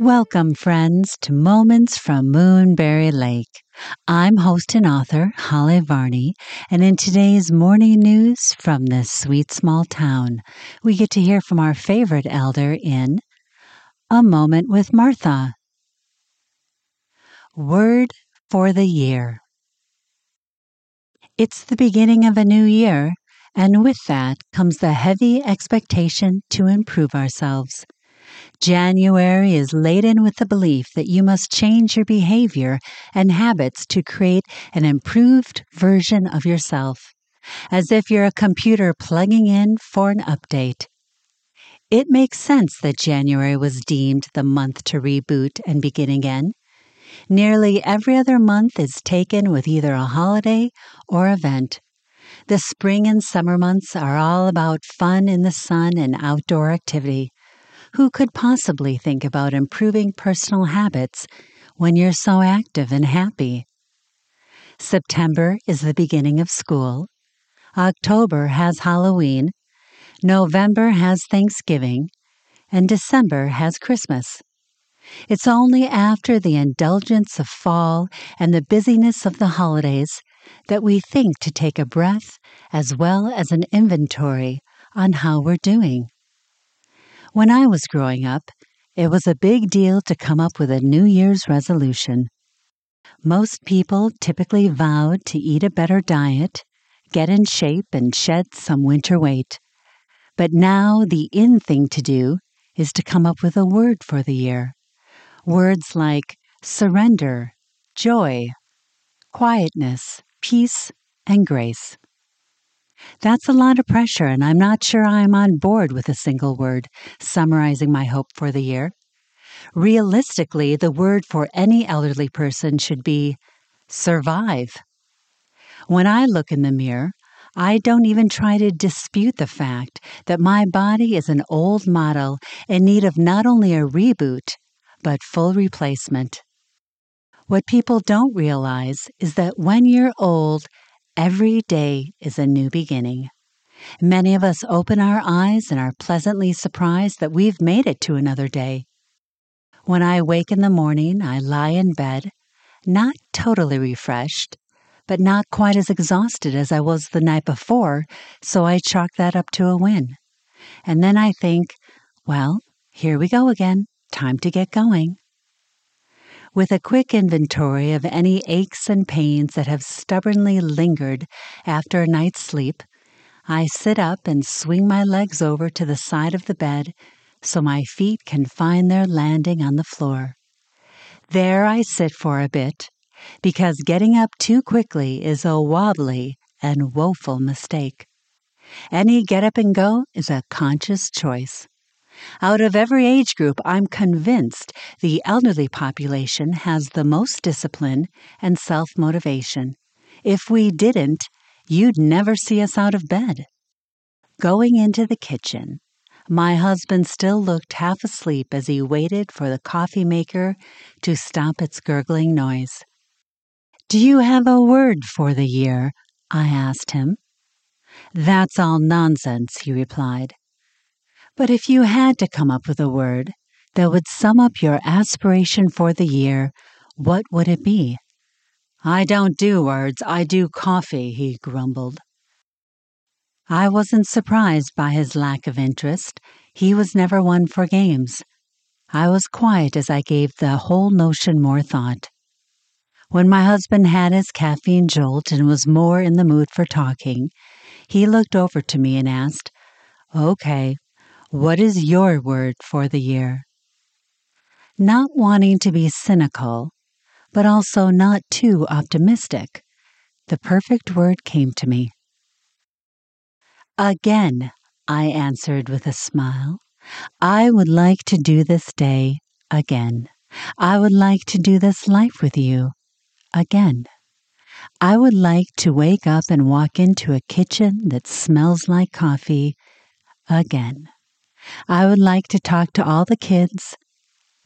Welcome, friends, to Moments from Moonberry Lake. I'm host and author Holly Varney, and in today's morning news from this sweet small town, we get to hear from our favorite elder in A Moment with Martha. Word for the Year. It's the beginning of a new year, and with that comes the heavy expectation to improve ourselves. January is laden with the belief that you must change your behavior and habits to create an improved version of yourself, as if you're a computer plugging in for an update. It makes sense that January was deemed the month to reboot and begin again. Nearly every other month is taken with either a holiday or event. The spring and summer months are all about fun in the sun and outdoor activity. Who could possibly think about improving personal habits when you're so active and happy? September is the beginning of school. October has Halloween. November has Thanksgiving. And December has Christmas. It's only after the indulgence of fall and the busyness of the holidays that we think to take a breath as well as an inventory on how we're doing. When I was growing up, it was a big deal to come up with a New Year's resolution. Most people typically vowed to eat a better diet, get in shape, and shed some winter weight. But now the in thing to do is to come up with a word for the year. Words like surrender, joy, quietness, peace, and grace. That's a lot of pressure, and I'm not sure I'm on board with a single word summarizing my hope for the year. Realistically, the word for any elderly person should be survive. When I look in the mirror, I don't even try to dispute the fact that my body is an old model in need of not only a reboot, but full replacement. What people don't realize is that when you're old, Every day is a new beginning. Many of us open our eyes and are pleasantly surprised that we've made it to another day. When I wake in the morning, I lie in bed, not totally refreshed, but not quite as exhausted as I was the night before, so I chalk that up to a win. And then I think, well, here we go again. Time to get going. With a quick inventory of any aches and pains that have stubbornly lingered after a night's sleep, I sit up and swing my legs over to the side of the bed so my feet can find their landing on the floor. There I sit for a bit, because getting up too quickly is a wobbly and woeful mistake. Any get up and go is a conscious choice. Out of every age group, I'm convinced the elderly population has the most discipline and self motivation. If we didn't, you'd never see us out of bed. Going into the kitchen, my husband still looked half asleep as he waited for the coffee maker to stop its gurgling noise. Do you have a word for the year? I asked him. That's all nonsense, he replied. But if you had to come up with a word that would sum up your aspiration for the year, what would it be? I don't do words, I do coffee, he grumbled. I wasn't surprised by his lack of interest. He was never one for games. I was quiet as I gave the whole notion more thought. When my husband had his caffeine jolt and was more in the mood for talking, he looked over to me and asked, Okay, what is your word for the year? Not wanting to be cynical, but also not too optimistic, the perfect word came to me. Again, I answered with a smile. I would like to do this day again. I would like to do this life with you again. I would like to wake up and walk into a kitchen that smells like coffee again. I would like to talk to all the kids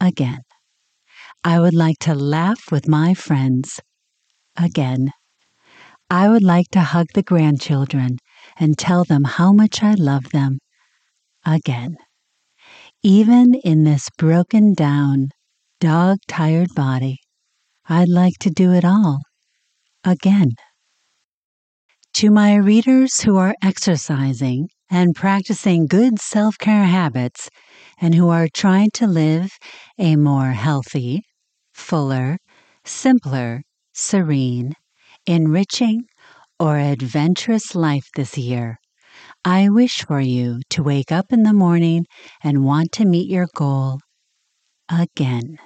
again. I would like to laugh with my friends again. I would like to hug the grandchildren and tell them how much I love them again. Even in this broken down, dog tired body. I'd like to do it all again. To my readers who are exercising and practicing good self care habits and who are trying to live a more healthy, fuller, simpler, serene, enriching, or adventurous life this year, I wish for you to wake up in the morning and want to meet your goal again.